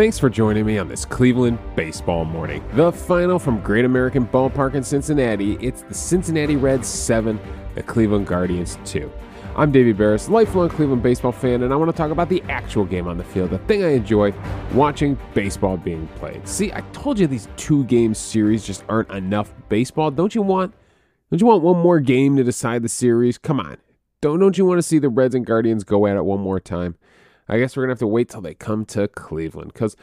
Thanks for joining me on this Cleveland baseball morning. The final from Great American Ballpark in Cincinnati. It's the Cincinnati Reds 7, the Cleveland Guardians 2. I'm Davey Berris, lifelong Cleveland baseball fan, and I want to talk about the actual game on the field, the thing I enjoy watching baseball being played. See, I told you these two game series just aren't enough baseball. Don't you want don't you want one more game to decide the series? Come on. Don't don't you want to see the Reds and Guardians go at it one more time? I guess we're gonna have to wait till they come to Cleveland because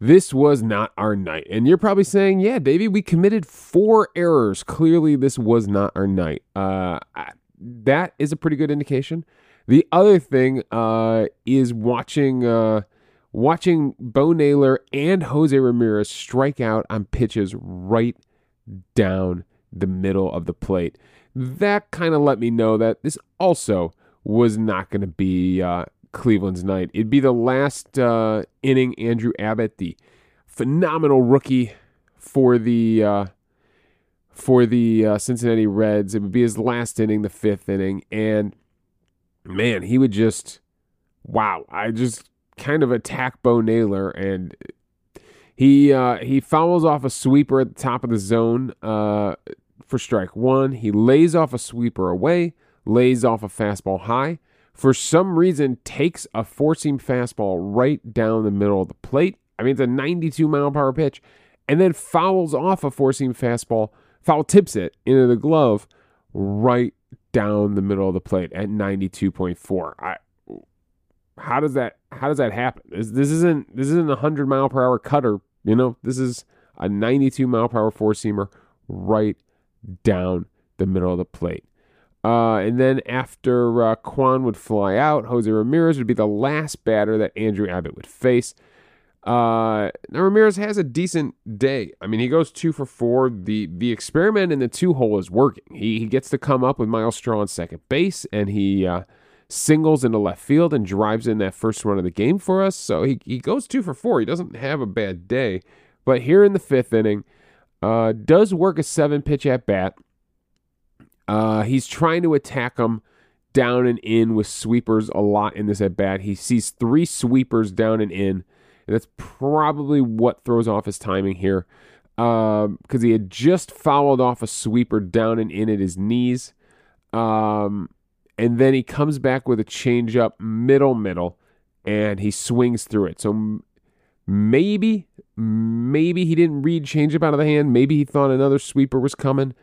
this was not our night. And you're probably saying, yeah, Davey, we committed four errors. Clearly, this was not our night. Uh, that is a pretty good indication. The other thing uh, is watching uh, watching Bo Naylor and Jose Ramirez strike out on pitches right down the middle of the plate. That kind of let me know that this also was not going to be uh, Cleveland's night. It'd be the last uh, inning. Andrew Abbott, the phenomenal rookie for the uh, for the uh, Cincinnati Reds. It would be his last inning, the fifth inning, and man, he would just wow. I just kind of attack Bo Naylor, and he uh, he fouls off a sweeper at the top of the zone uh, for strike one. He lays off a sweeper away, lays off a fastball high. For some reason, takes a four seam fastball right down the middle of the plate. I mean, it's a 92 mile per hour pitch, and then fouls off a four seam fastball foul tips it into the glove right down the middle of the plate at 92.4. I how does that how does that happen? This, this isn't this isn't a 100 mile per hour cutter, you know. This is a 92 mile per hour four seamer right down the middle of the plate. Uh, and then after uh, Kwan would fly out, Jose Ramirez would be the last batter that Andrew Abbott would face. Uh, now Ramirez has a decent day. I mean, he goes two for four. The the experiment in the two hole is working. He he gets to come up with Myles Straw on second base, and he uh, singles into left field and drives in that first run of the game for us. So he he goes two for four. He doesn't have a bad day, but here in the fifth inning, uh, does work a seven pitch at bat. Uh, he's trying to attack him down and in with sweepers a lot in this at bat. He sees three sweepers down and in and that's probably what throws off his timing here because um, he had just fouled off a sweeper down and in at his knees. Um, and then he comes back with a changeup middle middle and he swings through it. So maybe, maybe he didn't read changeup out of the hand. Maybe he thought another sweeper was coming.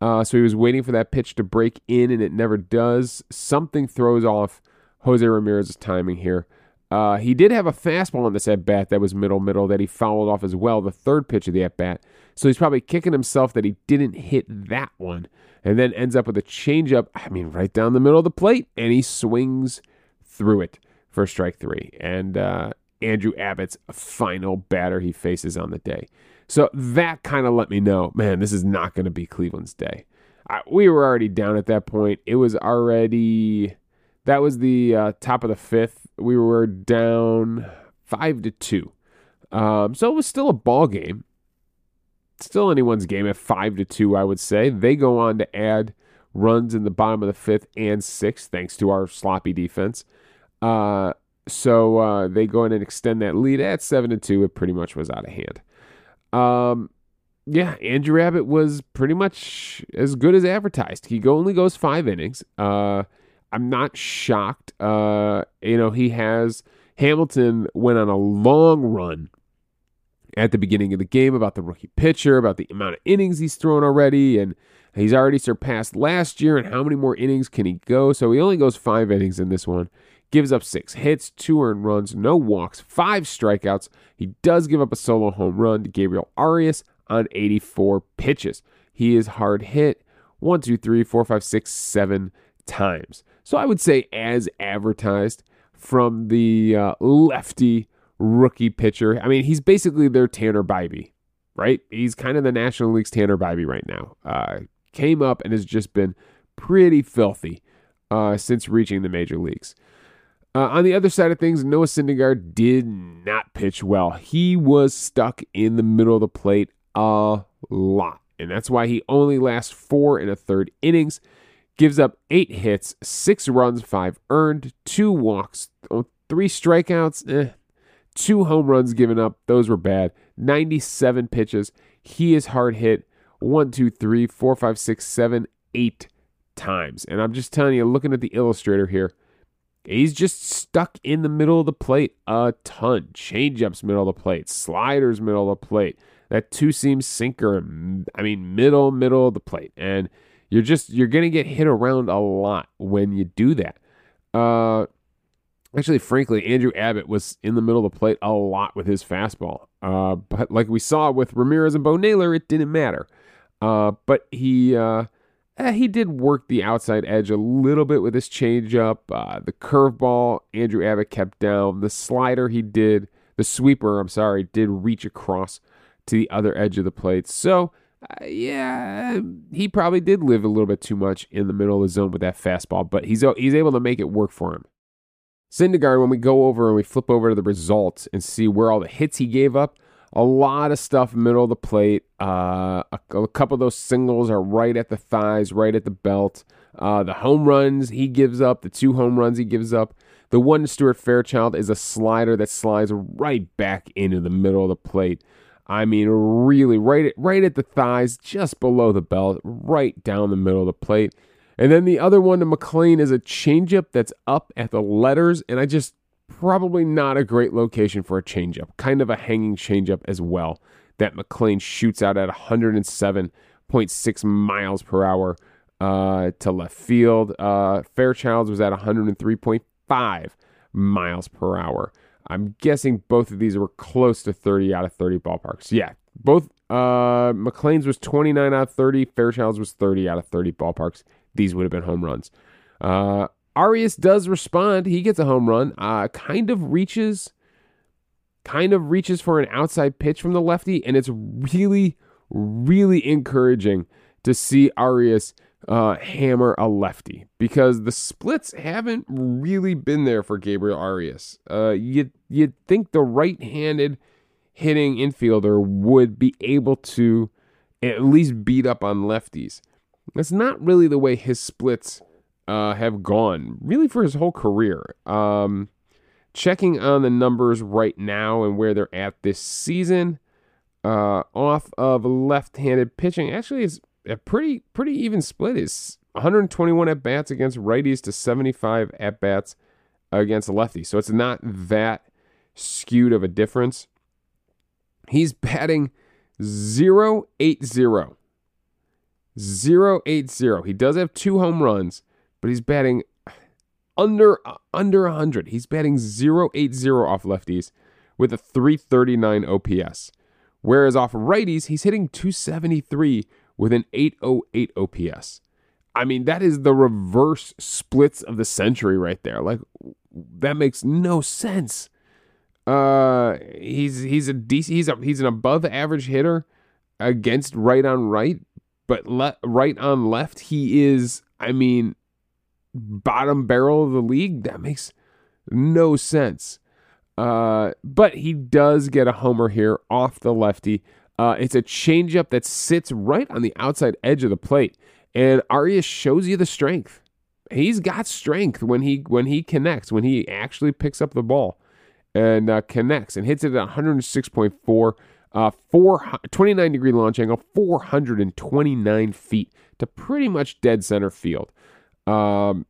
Uh, so he was waiting for that pitch to break in and it never does. Something throws off Jose Ramirez's timing here. Uh, he did have a fastball on this at bat that was middle middle that he fouled off as well, the third pitch of the at bat. So he's probably kicking himself that he didn't hit that one, and then ends up with a changeup. I mean, right down the middle of the plate, and he swings through it for strike three. And uh, Andrew Abbott's final batter he faces on the day. So that kind of let me know, man, this is not going to be Cleveland's day. I, we were already down at that point. It was already that was the uh, top of the fifth. We were down five to two. Um, so it was still a ball game. Still anyone's game at five to two, I would say. They go on to add runs in the bottom of the fifth and sixth, thanks to our sloppy defense. Uh, so uh, they go in and extend that lead at seven to two. It pretty much was out of hand. Um, yeah, Andrew Abbott was pretty much as good as advertised. He only goes five innings. Uh, I'm not shocked. Uh, you know, he has Hamilton went on a long run at the beginning of the game about the rookie pitcher, about the amount of innings he's thrown already, and he's already surpassed last year. And how many more innings can he go? So he only goes five innings in this one. Gives up six hits, two earned runs, no walks, five strikeouts. He does give up a solo home run to Gabriel Arias on 84 pitches. He is hard hit one, two, three, four, five, six, seven times. So I would say, as advertised from the uh, lefty rookie pitcher. I mean, he's basically their Tanner Bibee, right? He's kind of the National League's Tanner Bibee right now. Uh, came up and has just been pretty filthy uh, since reaching the major leagues. Uh, on the other side of things, Noah Syndergaard did not pitch well. He was stuck in the middle of the plate a lot, and that's why he only lasts four and a third innings gives up eight hits, six runs, five earned, two walks, three strikeouts, eh, two home runs given up. Those were bad. 97 pitches. He is hard hit one, two, three, four, five, six, seven, eight times. And I'm just telling you, looking at the illustrator here, he's just stuck in the middle of the plate a ton. Changeups, middle of the plate. Sliders, middle of the plate. That two seam sinker, I mean, middle, middle of the plate. And you're just, you're to get hit around a lot when you do that. Uh, Actually, frankly, Andrew Abbott was in the middle of the plate a lot with his fastball. Uh, but like we saw with Ramirez and Bo Naylor, it didn't matter. Uh, but he uh, eh, he did work the outside edge a little bit with his changeup. Uh, the curveball, Andrew Abbott kept down. The slider, he did. The sweeper, I'm sorry, did reach across to the other edge of the plate. So, uh, yeah, he probably did live a little bit too much in the middle of the zone with that fastball, but he's he's able to make it work for him. Syndergaard, when we go over and we flip over to the results and see where all the hits he gave up, a lot of stuff middle of the plate. Uh, a, a, couple of those singles are right at the thighs, right at the belt. Uh, the home runs he gives up, the two home runs he gives up. The one to Stuart Fairchild is a slider that slides right back into the middle of the plate. I mean, really, right at, right at the thighs, just below the belt, right down the middle of the plate. And then the other one to McLain is a changeup that's up at the letters, and I just probably not a great location for a changeup. Kind of a hanging changeup as well that McLain shoots out at 107.6 miles per hour uh, to left field. Uh, Fairchilds was at 103.5 miles per hour. I'm guessing both of these were close to 30 out of 30 ballparks. Yeah, both uh, McLain's was 29 out of 30. Fairchilds was 30 out of 30 ballparks. These would have been home runs. Uh, Arias does respond. He gets a home run. Uh, kind of reaches, kind of reaches for an outside pitch from the lefty, and it's really, really encouraging to see Arias uh, hammer a lefty because the splits haven't really been there for Gabriel Arias. Uh, you you'd think the right-handed hitting infielder would be able to at least beat up on lefties. That's not really the way his splits uh, have gone, really, for his whole career. Um, checking on the numbers right now and where they're at this season, uh, off of left-handed pitching, actually, it's a pretty pretty even split. Is 121 at bats against righties to 75 at bats against lefties. So it's not that skewed of a difference. He's batting 0 8 0 080. He does have two home runs, but he's batting under under 100. He's batting 080 off lefties with a 339 OPS. Whereas off righties, he's hitting 273 with an 808 OPS. I mean, that is the reverse splits of the century right there. Like that makes no sense. Uh he's he's a decent he's a he's an above average hitter against right on right, but le- right on left, he is, I mean, bottom barrel of the league. That makes no sense. Uh, but he does get a homer here off the lefty. Uh, it's a changeup that sits right on the outside edge of the plate, and Arias shows you the strength. He's got strength when he when he connects, when he actually picks up the ball and uh, connects and hits it at 106.4 uh, four, 29 degree launch angle, 429 feet to pretty much dead center field. Um,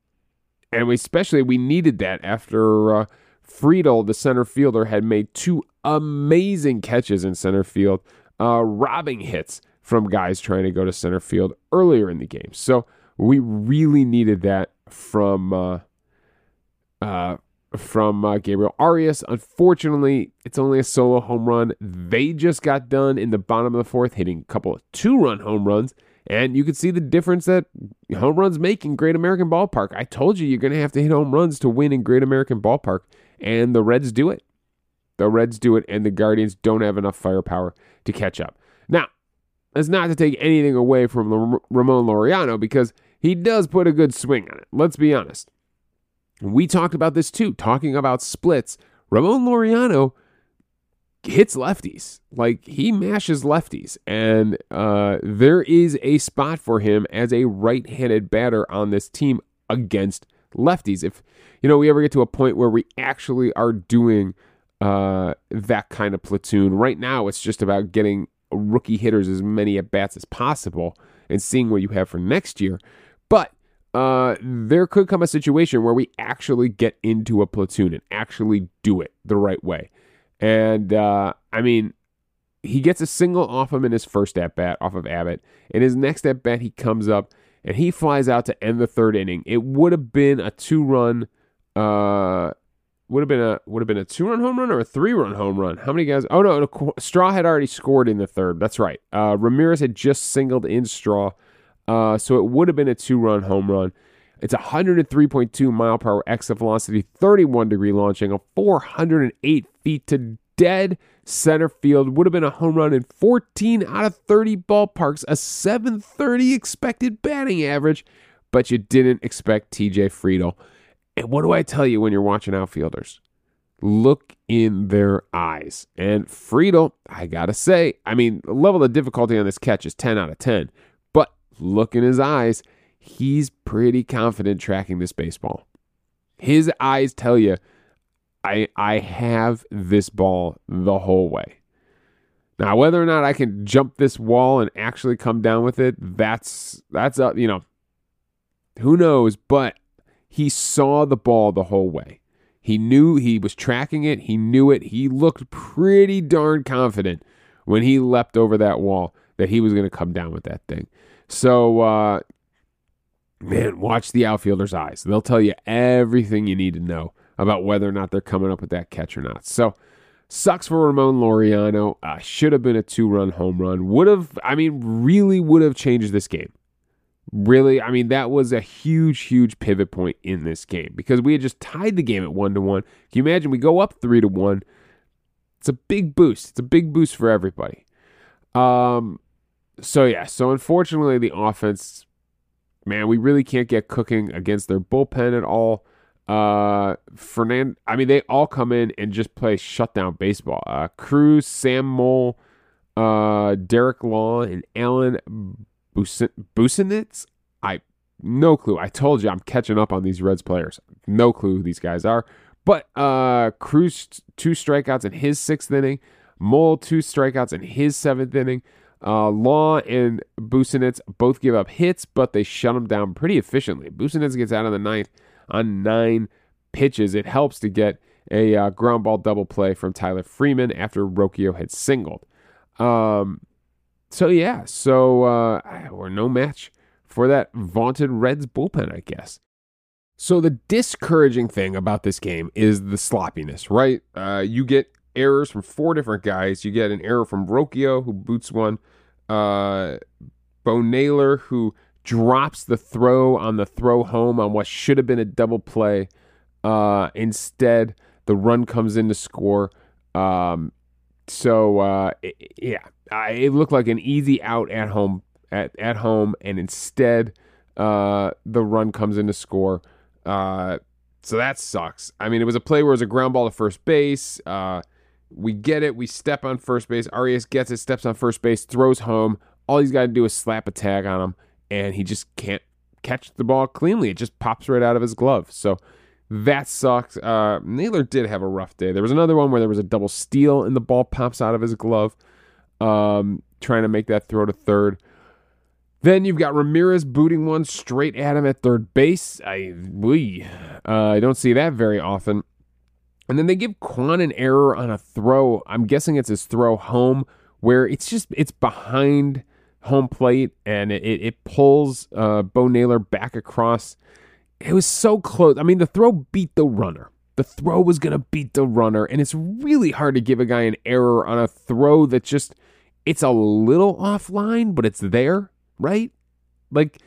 and we especially we needed that after uh, Friedl, the center fielder, had made two amazing catches in center field, uh, robbing hits from guys trying to go to center field earlier in the game. So we really needed that from uh, uh, from uh, Gabriel Arias. Unfortunately, it's only a solo home run. They just got done in the bottom of the fourth, hitting a couple of two run home runs. And you can see the difference that home runs make in Great American Ballpark. I told you you're going to have to hit home runs to win in Great American Ballpark. And the Reds do it. The Reds do it, and the Guardians don't have enough firepower to catch up. Now, that's not to take anything away from Ramon Laureano because he does put a good swing on it. Let's be honest. We talked about this too, talking about splits. Ramon Laureano hits lefties. Like he mashes lefties. And uh, there is a spot for him as a right handed batter on this team against lefties. If, you know, we ever get to a point where we actually are doing uh, that kind of platoon. Right now, it's just about getting rookie hitters as many at bats as possible and seeing what you have for next year. But uh, there could come a situation where we actually get into a platoon and actually do it the right way. And uh, I mean, he gets a single off him in his first at bat off of Abbott. In his next at bat, he comes up and he flies out to end the third inning. It would have been a two run. Uh, would have been a would have been a two run home run or a three run home run. How many guys? Oh no, Straw had already scored in the third. That's right. Uh, Ramirez had just singled in Straw, uh, so it would have been a two run home run. It's 103.2 mile per hour exit velocity, 31 degree launch angle, 408 feet to dead center field. Would have been a home run in 14 out of 30 ballparks, a 730 expected batting average, but you didn't expect TJ Friedl. And what do I tell you when you're watching outfielders? Look in their eyes. And Friedl, I gotta say, I mean, the level of difficulty on this catch is 10 out of 10. But look in his eyes, he's pretty confident tracking this baseball. His eyes tell you, I I have this ball the whole way. Now, whether or not I can jump this wall and actually come down with it, that's that's up, you know, who knows, but he saw the ball the whole way. He knew he was tracking it. He knew it. He looked pretty darn confident when he leapt over that wall that he was going to come down with that thing. So, uh, man, watch the outfielder's eyes. They'll tell you everything you need to know about whether or not they're coming up with that catch or not. So, sucks for Ramon Laureano. Uh, should have been a two run home run. Would have, I mean, really would have changed this game really, I mean, that was a huge, huge pivot point in this game because we had just tied the game at one to one. Can you imagine we go up three to one? It's a big boost. It's a big boost for everybody. Um, so yeah, so unfortunately, the offense, man, we really can't get cooking against their bullpen at all. Uh, Fernand, I mean, they all come in and just play shutdown baseball. Uh, Cruz, Sam Moll, uh, Derek Law, and Alan Busenitz? I no clue. I told you I'm catching up on these Reds players. No clue who these guys are. But uh Cruz two strikeouts in his sixth inning. Mole two strikeouts in his seventh inning. Uh, Law and Busenitz both give up hits, but they shut them down pretty efficiently. Busenitz gets out of the ninth on nine pitches. It helps to get a uh, ground ball double play from Tyler Freeman after Rocchio had singled. Um, so yeah, so uh, we're no match for that vaunted Reds bullpen, I guess. So the discouraging thing about this game is the sloppiness, right? Uh, you get errors from four different guys. You get an error from Rocchio, who boots one. Uh, Bo Naylor, who drops the throw on the throw home on what should have been a double play. Uh, instead, the run comes in to score. Um, so uh, it, yeah, it looked like an easy out at home at at home, and instead uh, the run comes in to score. Uh, so that sucks. I mean, it was a play where it was a ground ball to first base. Uh, we get it. We step on first base. Arias gets it, steps on first base, throws home. All he's got to do is slap a tag on him, and he just can't catch the ball cleanly. It just pops right out of his glove. So that sucks. Uh, Naylor did have a rough day. There was another one where there was a double steal and the ball pops out of his glove, um, trying to make that throw to third. Then you've got Ramirez booting one straight at him at third base. I we uh, I don't see that very often. And then they give Kwan an error on a throw. I'm guessing it's his throw home, where it's just it's behind home plate and it, it pulls uh, Bo Naylor back across it was so close. I mean, the throw beat the runner. The throw was to beat the runner. And it's really hard to give a guy an error on a throw that just, it's a little offline, but it's there, right? Like,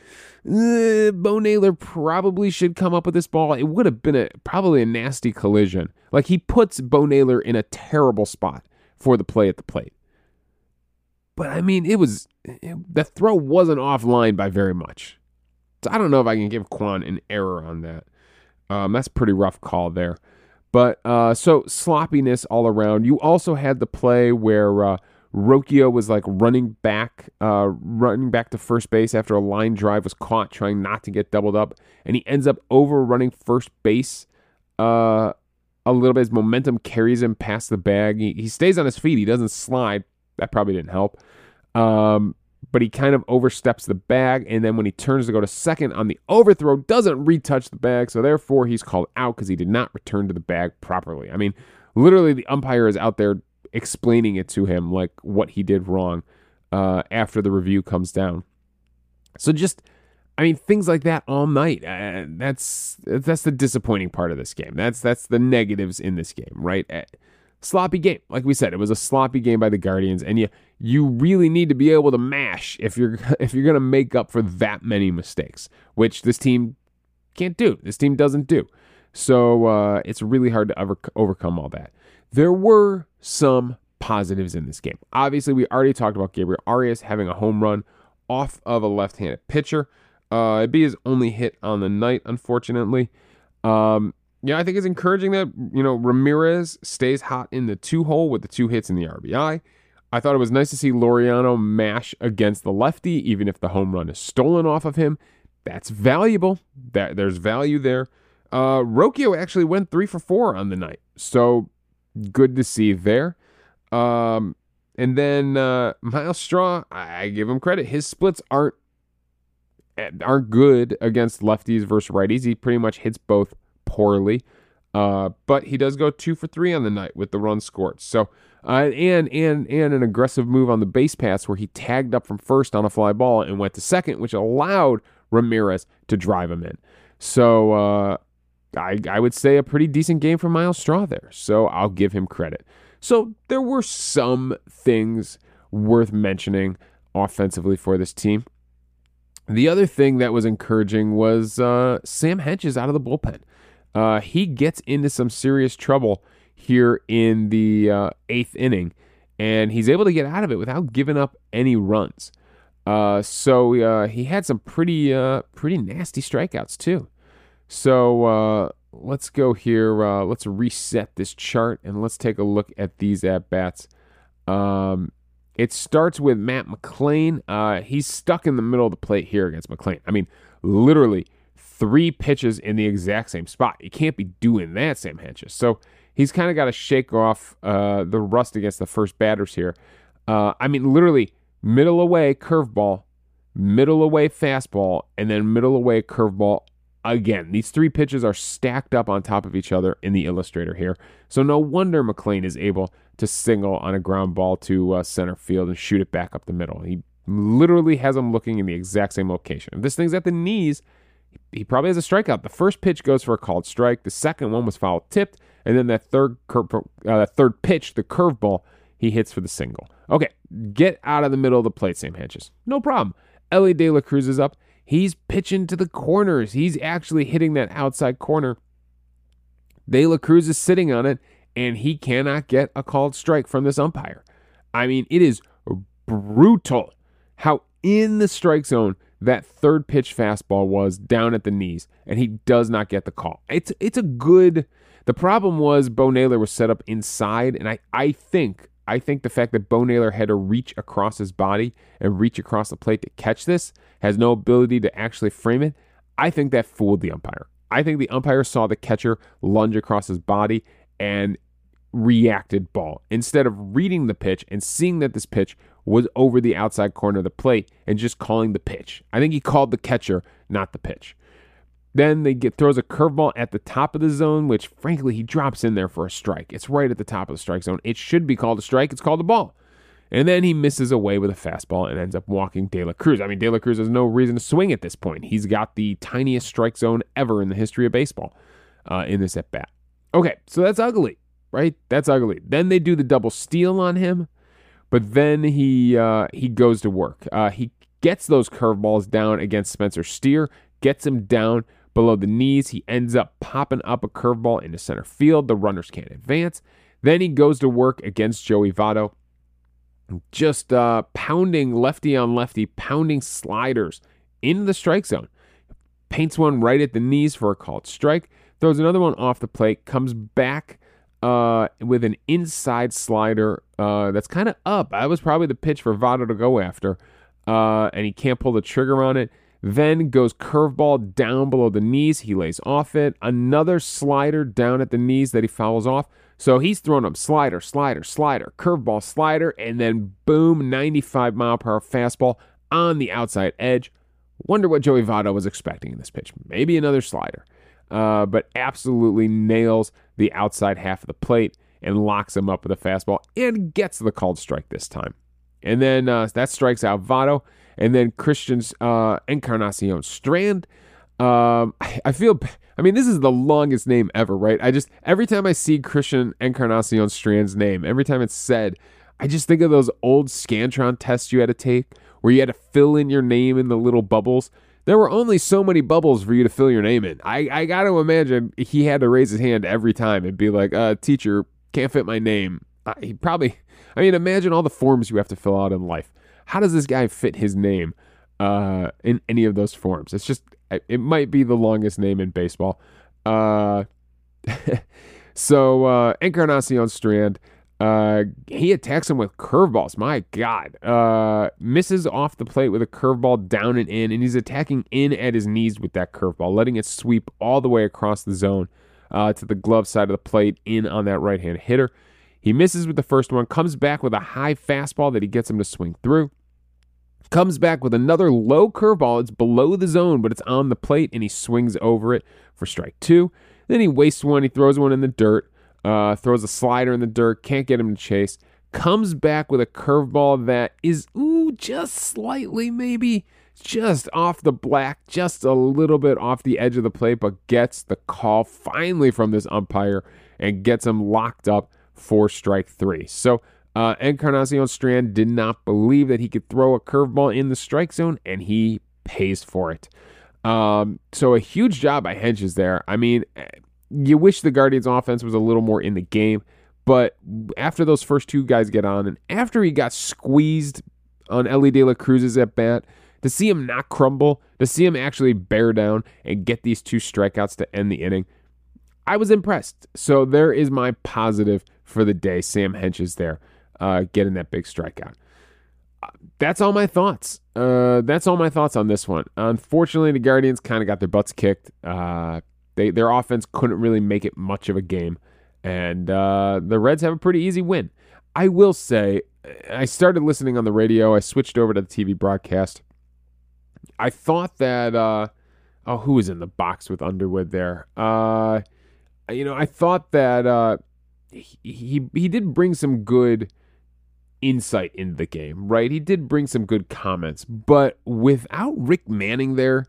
uh, Bo Naylor probably should come up with this ball. It would have been a probably a nasty collision. Like he puts Bo Naylor in a terrible spot for the play at the plate. But I mean, it was it, the throw wasn't offline by very much. So I don't know if I can give Kwan an error on that. Um, that's pretty rough call there. But uh, so sloppiness all around. You also had the play where uh, Rocchio was like running back, uh, running back to first base after a line drive was caught, trying not to get doubled up, and he ends up overrunning first base. Uh, a little bit. His momentum carries him past the bag. He, he stays on his feet. He doesn't slide. That probably didn't help. Um, but he kind of oversteps the bag. And then when he turns to go to second on the overthrow, doesn't retouch the bag. So therefore, he's called out because he did not return to the bag properly. I mean, literally, the umpire is out there explaining it to him, like what he did wrong uh, after the review comes down. So just I mean, things like that all night. Uh, that's that's the disappointing part of this game. That's that's the negatives in this game, right? Uh, sloppy game, like we said, it was a sloppy game by the Guardians, and you you really need to be able to mash if you're if you're gonna make up for that many mistakes, which this team can't do. This team doesn't do. So uh, it's really hard to overcome all that. There were some positives in this game. Obviously, we already talked about Gabriel Arias having a home run off of a left-handed pitcher. Uh, it'd be his only hit on the night, unfortunately. Um, yeah, I think it's encouraging that you know Ramirez stays hot in the two hole with the two hits in the RBI. I thought it was nice to see Laureano mash against the lefty, even if the home run is stolen off of him. That's valuable. That there's value there. Uh, Rocchio actually went three for four on the night, so good to see there. Um, and then uh, Myles Straw, I give him credit. His splits aren't aren't good against lefties versus righties. He pretty much hits both poorly. Uh, but he does go two for three on the night with the run scored. So, uh, and and and an aggressive move on the base pass where he tagged up from first on a fly ball and went to second, which allowed Ramirez to drive him in. So, uh, I I would say a pretty decent game from Myles Straw there. So I'll give him credit. So there were some things worth mentioning offensively for this team. The other thing that was encouraging was uh, Sam Hentges out of the bullpen. Uh, he gets into some serious trouble here in the uh, eighth inning, and he's able to get out of it without giving up any runs. Uh, so uh, he had some pretty uh, pretty nasty strikeouts too. So let's go here. let's reset this chart and let's take a look at these at bats. Um, it starts with Matt McLain. Uh, he's stuck in the middle of the plate here against McLain. I mean, literally three pitches in the exact same spot. You can't be doing that, Sam Hentges. So he's kind of got to shake off uh, the rust against the first batters here. Uh, I mean, literally middle away curveball, middle away fastball, and then middle away curveball again. These three pitches are stacked up on top of each other in the illustrator here. So no wonder McLain is able to single on a ground ball to uh, center field and shoot it back up the middle. He literally has him looking in the exact same location. If this thing's at the knees, he probably has a strikeout. The first pitch goes for a called strike. The second one was foul tipped, and then that third cur- uh, that third pitch, the curveball, he hits for the single. Okay, get out of the middle of the plate, Sam Hentges. No problem. Elly De La Cruz is up. He's pitching to the corners. He's actually hitting that outside corner. De La Cruz is sitting on it, and he cannot get a called strike from this umpire. I mean, it is brutal how in the strike zone that third pitch fastball was down at the knees, and he does not get the call. It's it's a good. The problem was Bo Naylor was set up inside, and I I think I think the fact that Bo Naylor had to reach across his body and reach across the plate to catch this has no ability to actually frame it. I think that fooled the umpire. I think the umpire saw the catcher lunge across his body and reacted ball instead of reading the pitch and seeing that this pitch was over the outside corner of the plate and just calling the pitch. I think he called the catcher, not the pitch. Then they get throws a curveball at the top of the zone, which frankly he drops in there for a strike. It's right at the top of the strike zone. It should be called a strike. It's called a ball. And then he misses away with a fastball and ends up walking De La Cruz. I mean, De La Cruz has no reason to swing at this point. He's got the tiniest strike zone ever in the history of baseball uh, in this at bat. Okay, so that's ugly, right? That's ugly. Then they do the double steal on him, but then he uh, he goes to work. Uh, he gets those curveballs down against Spencer Steer, gets him down below the knees. He ends up popping up a curveball into center field. The runners can't advance. Then he goes to work against Joey Votto just uh, pounding lefty on lefty, pounding sliders into the strike zone. Paints one right at the knees for a called strike, throws another one off the plate, comes back uh, with an inside slider uh, that's kind of up. That was probably the pitch for Votto to go after, uh, and he can't pull the trigger on it. Then goes curveball down below the knees. He lays off it. Another slider down at the knees that he fouls off. So he's throwing up slider, slider, slider, curveball, slider, and then boom, 95 mile per hour fastball on the outside edge. Wonder what Joey Votto was expecting in this pitch. Maybe another slider. Uh, but absolutely nails the outside half of the plate and locks him up with a fastball and gets the called strike this time. And then uh, that strikes out Votto and then Christian's uh, Encarnacion Strand. Um, I feel, I mean, this is the longest name ever, right? I just, every time I see Christian Encarnacion Strand's name, every time it's said, I just think of those old Scantron tests you had to take where you had to fill in your name in the little bubbles. There were only so many bubbles for you to fill your name in. I, I got to imagine he had to raise his hand every time and be like, uh, teacher, can't fit my name. Uh, he probably, I mean, imagine all the forms you have to fill out in life. How does this guy fit his name uh, in any of those forms? It's just it might be the longest name in baseball. Uh, so uh, Encarnacion Strand. Uh, he attacks him with curveballs. My God. Uh, misses off the plate with a curveball down and in, and he's attacking in at his knees with that curveball, letting it sweep all the way across the zone uh, to the glove side of the plate, in on that right hand hitter. He misses with the first one, comes back with a high fastball that he gets him to swing through comes back with another low curveball. It's below the zone, but it's on the plate, and he swings over it for strike two. Then he wastes one. He throws one in the dirt, uh, throws a slider in the dirt, can't get him to chase. Comes back with a curveball that is, ooh, just slightly, maybe just off the black, just a little bit off the edge of the plate, but gets the call finally from this umpire and gets him locked up for strike three. So uh, Encarnacion Strand did not believe that he could throw a curveball in the strike zone, and he pays for it. Um, so a huge job by Hentges there. I mean, you wish the Guardians' offense was a little more in the game, but after those first two guys get on, and after he got squeezed on Elly De La Cruz's at bat, to see him not crumble, to see him actually bear down and get these two strikeouts to end the inning, I was impressed. So there is my positive for the day. Sam Hentges there uh, getting that big strikeout. That's all my thoughts. Uh, that's all my thoughts on this one. Unfortunately, the Guardians kind of got their butts kicked. Uh, they their offense couldn't really make it much of a game, and uh, the Reds have a pretty easy win. I will say, I started listening on the radio. I switched over to the TV broadcast. I thought that uh, oh, who was in the box with Underwood there? Uh, you know, I thought that uh, he, he he did bring some good insight into the game, right? He did bring some good comments, but without Rick Manning there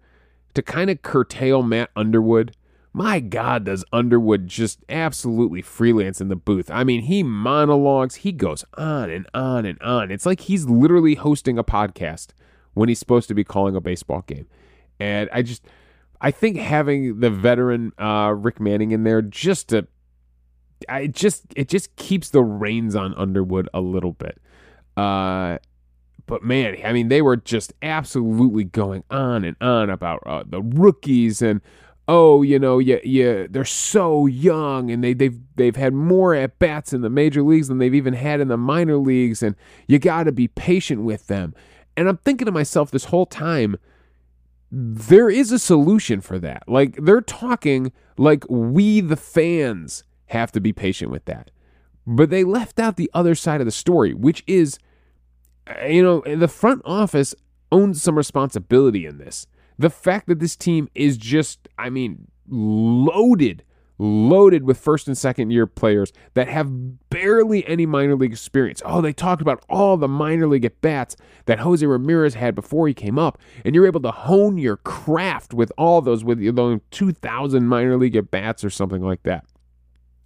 to kind of curtail Matt Underwood, my God, does Underwood just absolutely freelance in the booth? I mean, he monologues, he goes on and on and on. It's like he's literally hosting a podcast when he's supposed to be calling a baseball game. And I just, I think having the veteran uh, Rick Manning in there just to I just it just keeps the reins on Underwood a little bit. Uh, but man, I mean, they were just absolutely going on and on about uh, the rookies and oh, you know, yeah, yeah, they're so young and they they've they've had more at bats in the major leagues than they've even had in the minor leagues, and you got to be patient with them. And I'm thinking to myself this whole time, there is a solution for that. Like they're talking like we the fans have to be patient with that. But they left out the other side of the story, which is, you know, the front office owns some responsibility in this. The fact that this team is just, I mean, loaded, loaded with first and second year players that have barely any minor league experience. Oh, they talked about all the minor league at bats that Jose Ramirez had before he came up, and you're able to hone your craft with all those with your know 2,000 minor league at bats or something like that.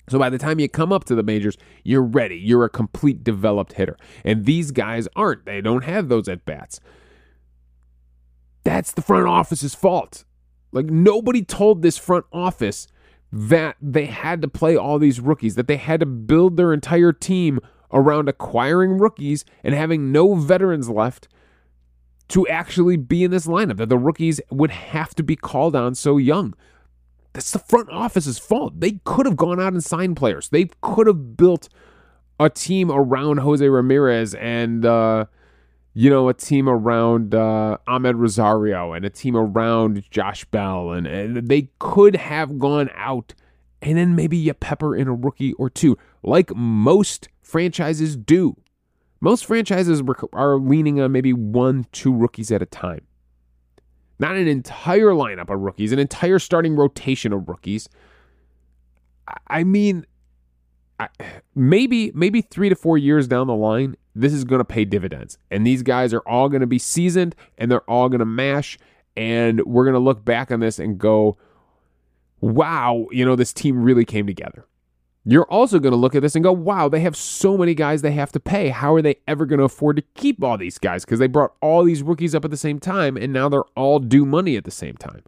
So by the time you come up to the majors, you're ready. You're a complete developed hitter. And these guys aren't. They don't have those at bats. That's the front office's fault. Like nobody told this front office that they had to play all these rookies, that they had to build their entire team around acquiring rookies and having no veterans left to actually be in this lineup, that the rookies would have to be called on so young. That's the front office's fault. They could have gone out and signed players. They could have built a team around Jose Ramirez and uh, you know, a team around uh, Amed Rosario and a team around Josh Bell, and, and they could have gone out and then maybe you pepper in a rookie or two, like most franchises do. Most franchises are leaning on maybe one, two rookies at a time. Not an entire lineup of rookies, an entire starting rotation of rookies. I mean, maybe maybe three to four years down the line, this is going to pay dividends. And these guys are all going to be seasoned and they're all going to mash. And we're going to look back on this and go, wow, you know, this team really came together. You're also going to look at this and go, wow, they have so many guys they have to pay. How are they ever going to afford to keep all these guys? Because they brought all these rookies up at the same time and now they're all due money at the same time.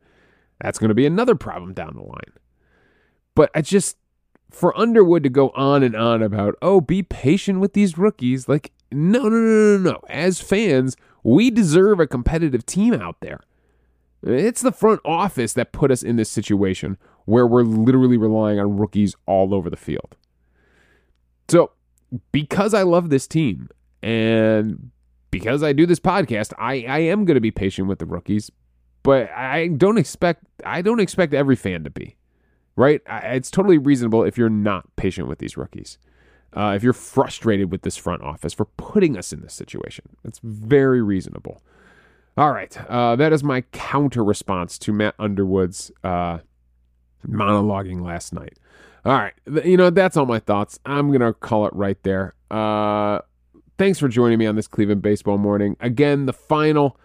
That's going to be another problem down the line. But I just, for Underwood to go on and on about, oh, be patient with these rookies, like, no, no, no, no, no. As fans, we deserve a competitive team out there. It's the front office that put us in this situation where we're literally relying on rookies all over the field. So, because I love this team and because I do this podcast, I, I am going to be patient with the rookies, but I don't expect I don't expect every fan to be. Right? It's totally reasonable if you're not patient with these rookies uh, if you're frustrated with this front office for putting us in this situation. That's very reasonable. All right. Uh, that is my counter response to Matt Underwood's uh, monologuing last night. All right. You know, that's all my thoughts. I'm to call it right there. Uh, thanks for joining me on this Cleveland baseball morning. Again, the final.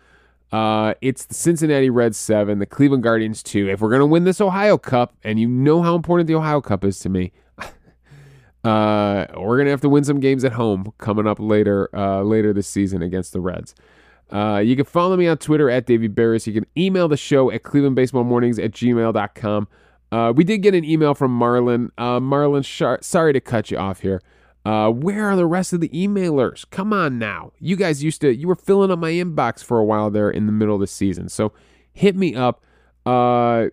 Uh, it's the Cincinnati Reds 7, the Cleveland Guardians 2. If we're to win this Ohio Cup, and you know how important the Ohio Cup is to me, uh, we're gonna have to win some games at home coming up later uh, later this season against the Reds. Uh, you can follow me on Twitter at Davey Berris. You can email the show at clevelandbaseballmornings at gmail.com. Uh, we did get an email from Marlon. Uh, Marlon, sh- sorry to cut you off here. Uh, where are the rest of the emailers? Come on now. You guys used to, you were filling up my inbox for a while there in the middle of the season. So hit me up. Uh,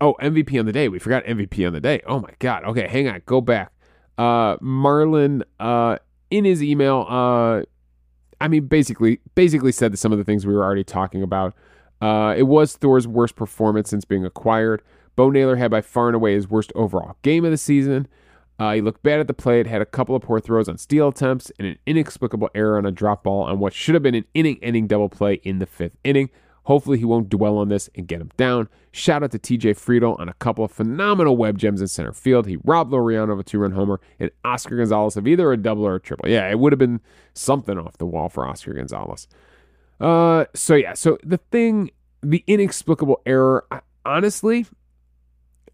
oh, MVP on the day. We forgot MVP on the day. Oh my God. Okay, hang on. Go back uh, Marlon uh, in his email, uh, I mean, basically, basically said some of the things we were already talking about. Uh, it was Thor's worst performance since being acquired. Bo Naylor had by far and away his worst overall game of the season. Uh, he looked bad at the plate, had a couple of poor throws on steal attempts, and an inexplicable error on a drop ball on what should have been an inning-ending double play in the fifth inning. Hopefully, he won't dwell on this and get him down. Shout out to TJ Friedl on a couple of phenomenal web gems in center field. He robbed Laureano of a two run homer and Oscar Gonzalez of either a double or a triple. Yeah, it would have been something off the wall for Oscar Gonzalez. Uh, so yeah, so the thing, the inexplicable error, I, honestly,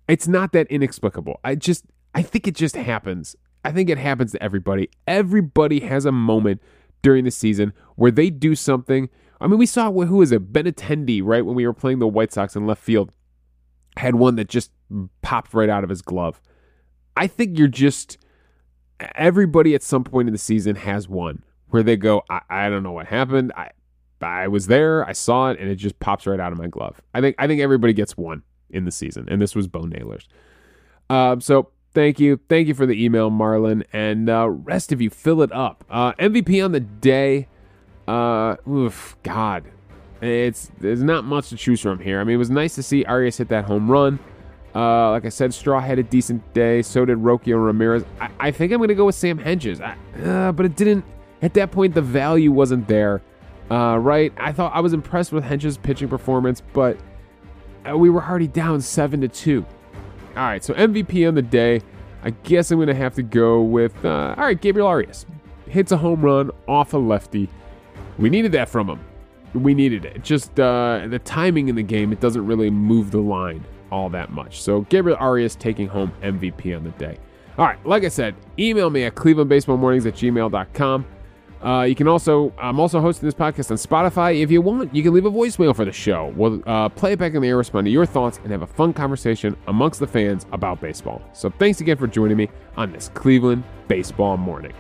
it's not that inexplicable. I just, I think it just happens. I think it happens to everybody. Everybody has a moment during the season where they do something I mean, we saw who was it, Benintendi, right when we were playing the White Sox in left field, had one that just popped right out of his glove. I think you're just everybody at some point in the season has one where they go, I, I don't know what happened. I I was there, I saw it, and it just pops right out of my glove. I think I think everybody gets one in the season, and this was Bo Naylor's. Um, so thank you, thank you for the email, Marlon, and uh, rest of you fill it up. Uh, MVP on the day. Uh, oof, God, it's there's not much to choose from here. I mean, it was nice to see Arias hit that home run. Uh, like I said, Straw had a decent day. So did Rocchio Ramirez. I, I think I'm gonna go with Sam Hentges. I, uh, but it didn't. At that point, the value wasn't there. Uh, right? I thought I was impressed with Hentges' pitching performance, but uh, we were already down seven to two. All right, so MVP on the day. I guess I'm gonna have to go with uh, all right, Gabriel Arias hits a home run off a lefty. We needed that from him. We needed it. Just uh, the timing in the game, it doesn't really move the line all that much. So Gabriel Arias taking home MVP on the day. All right, like I said, email me at clevelandbaseballmornings at gmail.com. Uh, you can also, I'm also hosting this podcast on Spotify. If you want, you can leave a voicemail for the show. We'll uh, play it back in the air, respond to your thoughts, and have a fun conversation amongst the fans about baseball. So thanks again for joining me on this Cleveland baseball morning.